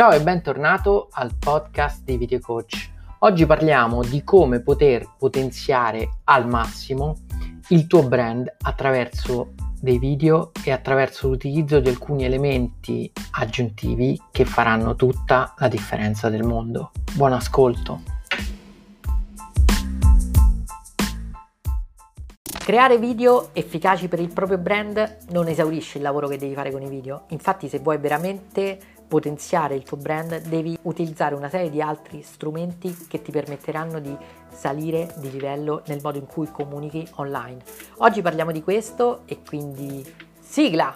Ciao e bentornato al podcast di Video Coach. Oggi parliamo di come poter potenziare al massimo il tuo brand attraverso dei video e attraverso l'utilizzo di alcuni elementi aggiuntivi che faranno tutta la differenza del mondo. Buon ascolto! Creare video efficaci per il proprio brand non esaurisce il lavoro che devi fare con i video. Infatti, se vuoi veramente potenziare il tuo brand, devi utilizzare una serie di altri strumenti che ti permetteranno di salire di livello nel modo in cui comunichi online. Oggi parliamo di questo e quindi sigla!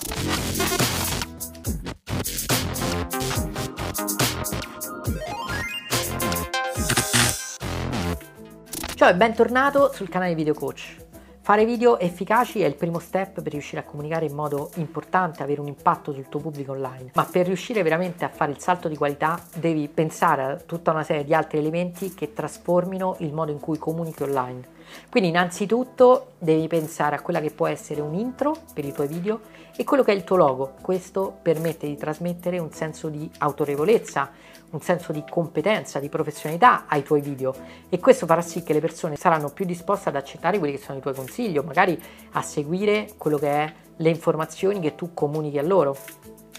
Ciao e bentornato sul canale Video Coach. Fare video efficaci è il primo step per riuscire a comunicare in modo importante, avere un impatto sul tuo pubblico online, ma per riuscire veramente a fare il salto di qualità devi pensare a tutta una serie di altri elementi che trasformino il modo in cui comunichi online. Quindi innanzitutto devi pensare a quella che può essere un intro per i tuoi video e quello che è il tuo logo. Questo permette di trasmettere un senso di autorevolezza, un senso di competenza, di professionalità ai tuoi video e questo farà sì che le persone saranno più disposte ad accettare quelli che sono i tuoi consigli o magari a seguire quello che è le informazioni che tu comunichi a loro.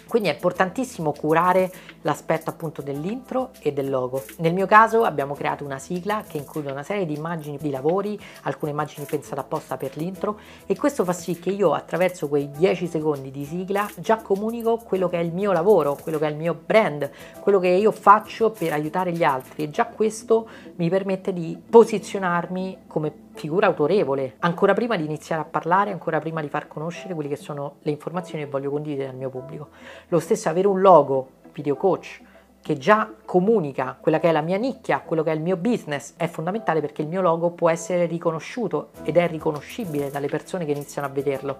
Quindi è importantissimo curare l'aspetto appunto dell'intro e del logo. Nel mio caso abbiamo creato una sigla che include una serie di immagini di lavori, alcune immagini pensate apposta per l'intro e questo fa sì che io attraverso quei 10 secondi di sigla già comunico quello che è il mio lavoro, quello che è il mio brand, quello che io faccio per aiutare gli altri e già questo mi permette di posizionarmi come figura autorevole, ancora prima di iniziare a parlare, ancora prima di far conoscere quelle che sono le informazioni che voglio condividere al mio pubblico. Lo stesso avere un logo, video coach, che già comunica quella che è la mia nicchia, quello che è il mio business, è fondamentale perché il mio logo può essere riconosciuto ed è riconoscibile dalle persone che iniziano a vederlo.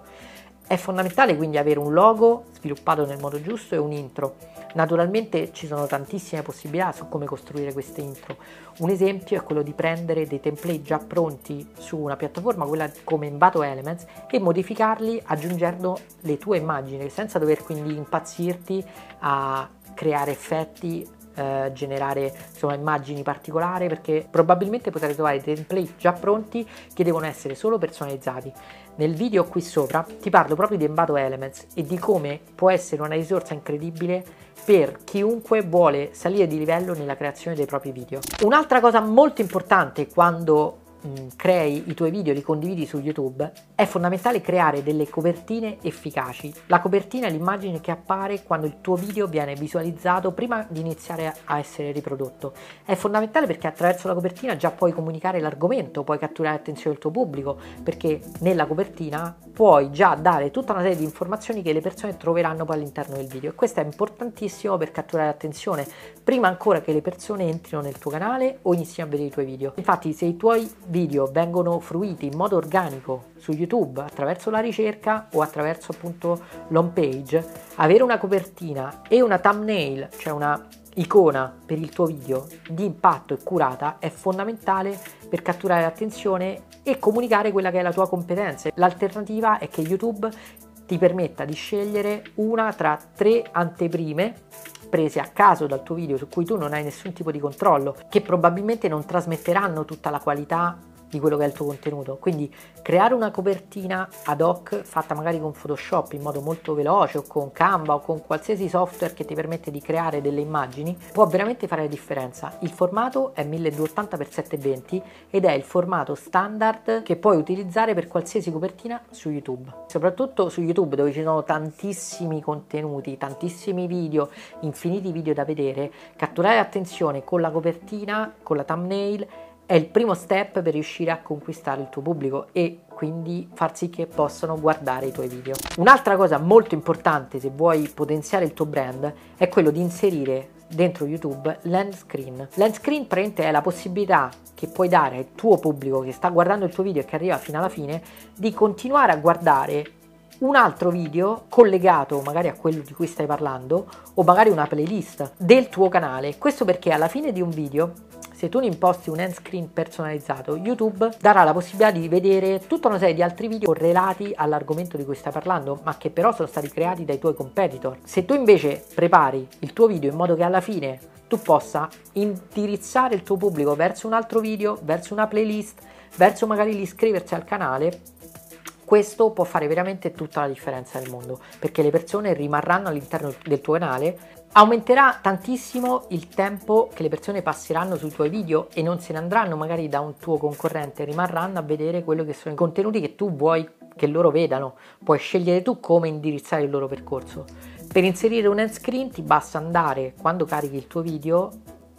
È fondamentale quindi avere un logo sviluppato nel modo giusto e un intro. Naturalmente ci sono tantissime possibilità su come costruire queste intro. Un esempio è quello di prendere dei template già pronti su una piattaforma, quella come Envato Elements, e modificarli aggiungendo le tue immagini, senza dover quindi impazzirti a creare effetti eh, generare insomma, immagini particolari perché probabilmente potrai trovare template già pronti che devono essere solo personalizzati. Nel video qui sopra ti parlo proprio di Embato Elements e di come può essere una risorsa incredibile per chiunque vuole salire di livello nella creazione dei propri video. Un'altra cosa molto importante quando Mm, crei i tuoi video, li condividi su YouTube, è fondamentale creare delle copertine efficaci. La copertina è l'immagine che appare quando il tuo video viene visualizzato prima di iniziare a essere riprodotto. È fondamentale perché attraverso la copertina già puoi comunicare l'argomento, puoi catturare l'attenzione del tuo pubblico, perché nella copertina puoi già dare tutta una serie di informazioni che le persone troveranno poi all'interno del video. E questo è importantissimo per catturare l'attenzione prima ancora che le persone entrino nel tuo canale o inizino a vedere i tuoi video. Infatti se i tuoi video vengono fruiti in modo organico su YouTube attraverso la ricerca o attraverso appunto l'home page, avere una copertina e una thumbnail, cioè una icona per il tuo video di impatto e curata è fondamentale per catturare l'attenzione e comunicare quella che è la tua competenza. L'alternativa è che YouTube ti permetta di scegliere una tra tre anteprime prese a caso dal tuo video su cui tu non hai nessun tipo di controllo, che probabilmente non trasmetteranno tutta la qualità di quello che è il tuo contenuto. Quindi creare una copertina ad hoc fatta magari con Photoshop in modo molto veloce o con Canva o con qualsiasi software che ti permette di creare delle immagini può veramente fare la differenza. Il formato è 1280x720 ed è il formato standard che puoi utilizzare per qualsiasi copertina su YouTube. Soprattutto su YouTube dove ci sono tantissimi contenuti, tantissimi video, infiniti video da vedere, catturare l'attenzione con la copertina, con la thumbnail è il primo step per riuscire a conquistare il tuo pubblico e quindi far sì che possano guardare i tuoi video. Un'altra cosa molto importante se vuoi potenziare il tuo brand è quello di inserire dentro YouTube l'end screen. L'end screen praticamente è la possibilità che puoi dare al tuo pubblico che sta guardando il tuo video e che arriva fino alla fine di continuare a guardare un altro video collegato magari a quello di cui stai parlando o magari una playlist del tuo canale. Questo perché alla fine di un video Se tu ne imposti un end screen personalizzato, YouTube darà la possibilità di vedere tutta una serie di altri video correlati all'argomento di cui stai parlando, ma che però sono stati creati dai tuoi competitor. Se tu invece prepari il tuo video in modo che alla fine tu possa indirizzare il tuo pubblico verso un altro video, verso una playlist, verso magari l'iscriversi al canale, questo può fare veramente tutta la differenza nel mondo perché le persone rimarranno all'interno del tuo canale aumenterà tantissimo il tempo che le persone passeranno sui tuoi video e non se ne andranno magari da un tuo concorrente rimarranno a vedere quello che sono i contenuti che tu vuoi che loro vedano. Puoi scegliere tu come indirizzare il loro percorso. Per inserire un end screen ti basta andare quando carichi il tuo video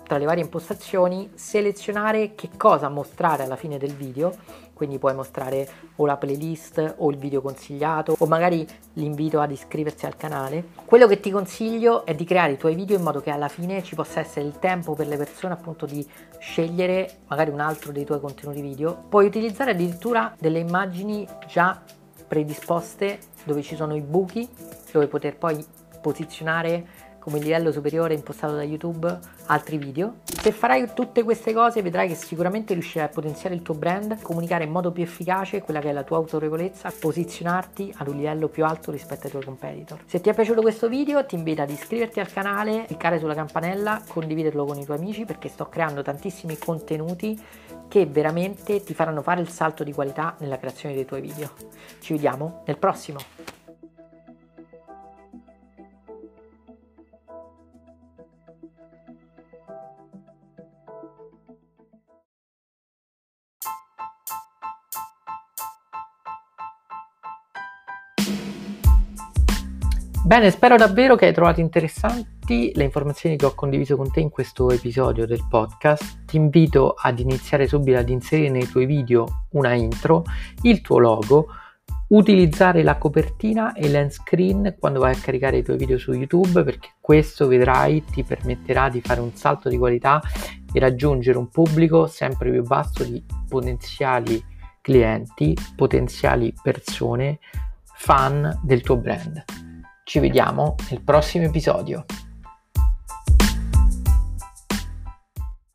tra le varie impostazioni selezionare che cosa mostrare alla fine del video quindi puoi mostrare o la playlist o il video consigliato o magari l'invito ad iscriversi al canale. Quello che ti consiglio è di creare i tuoi video in modo che alla fine ci possa essere il tempo per le persone appunto di scegliere magari un altro dei tuoi contenuti video. Puoi utilizzare addirittura delle immagini già predisposte dove ci sono i buchi dove poter poi posizionare come livello superiore impostato da YouTube altri video. Se farai tutte queste cose vedrai che sicuramente riuscirai a potenziare il tuo brand, comunicare in modo più efficace quella che è la tua autorevolezza, posizionarti ad un livello più alto rispetto ai tuoi competitor. Se ti è piaciuto questo video ti invito ad iscriverti al canale, cliccare sulla campanella, condividerlo con i tuoi amici perché sto creando tantissimi contenuti che veramente ti faranno fare il salto di qualità nella creazione dei tuoi video. Ci vediamo nel prossimo! Bene, spero davvero che hai trovato interessanti le informazioni che ho condiviso con te in questo episodio del podcast. Ti invito ad iniziare subito ad inserire nei tuoi video una intro, il tuo logo, utilizzare la copertina e l'end screen quando vai a caricare i tuoi video su YouTube perché questo vedrai ti permetterà di fare un salto di qualità e raggiungere un pubblico sempre più vasto di potenziali clienti, potenziali persone, fan del tuo brand. Ci vediamo nel prossimo episodio.